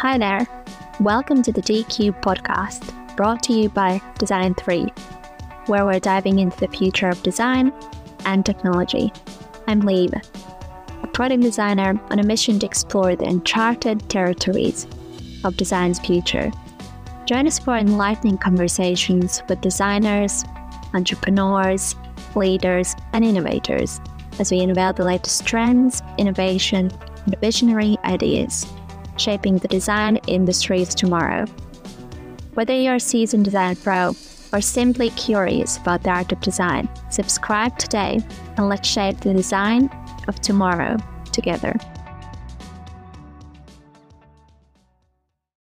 Hi there. Welcome to the D3 podcast, brought to you by Design 3, where we're diving into the future of design and technology. I'm Liv, a product designer on a mission to explore the uncharted territories of design's future. Join us for enlightening conversations with designers, entrepreneurs, leaders, and innovators as we unveil the latest trends, innovation, and visionary ideas shaping the design industry's tomorrow. Whether you're a seasoned design pro or simply curious about the art of design, subscribe today and let's shape the design of tomorrow together.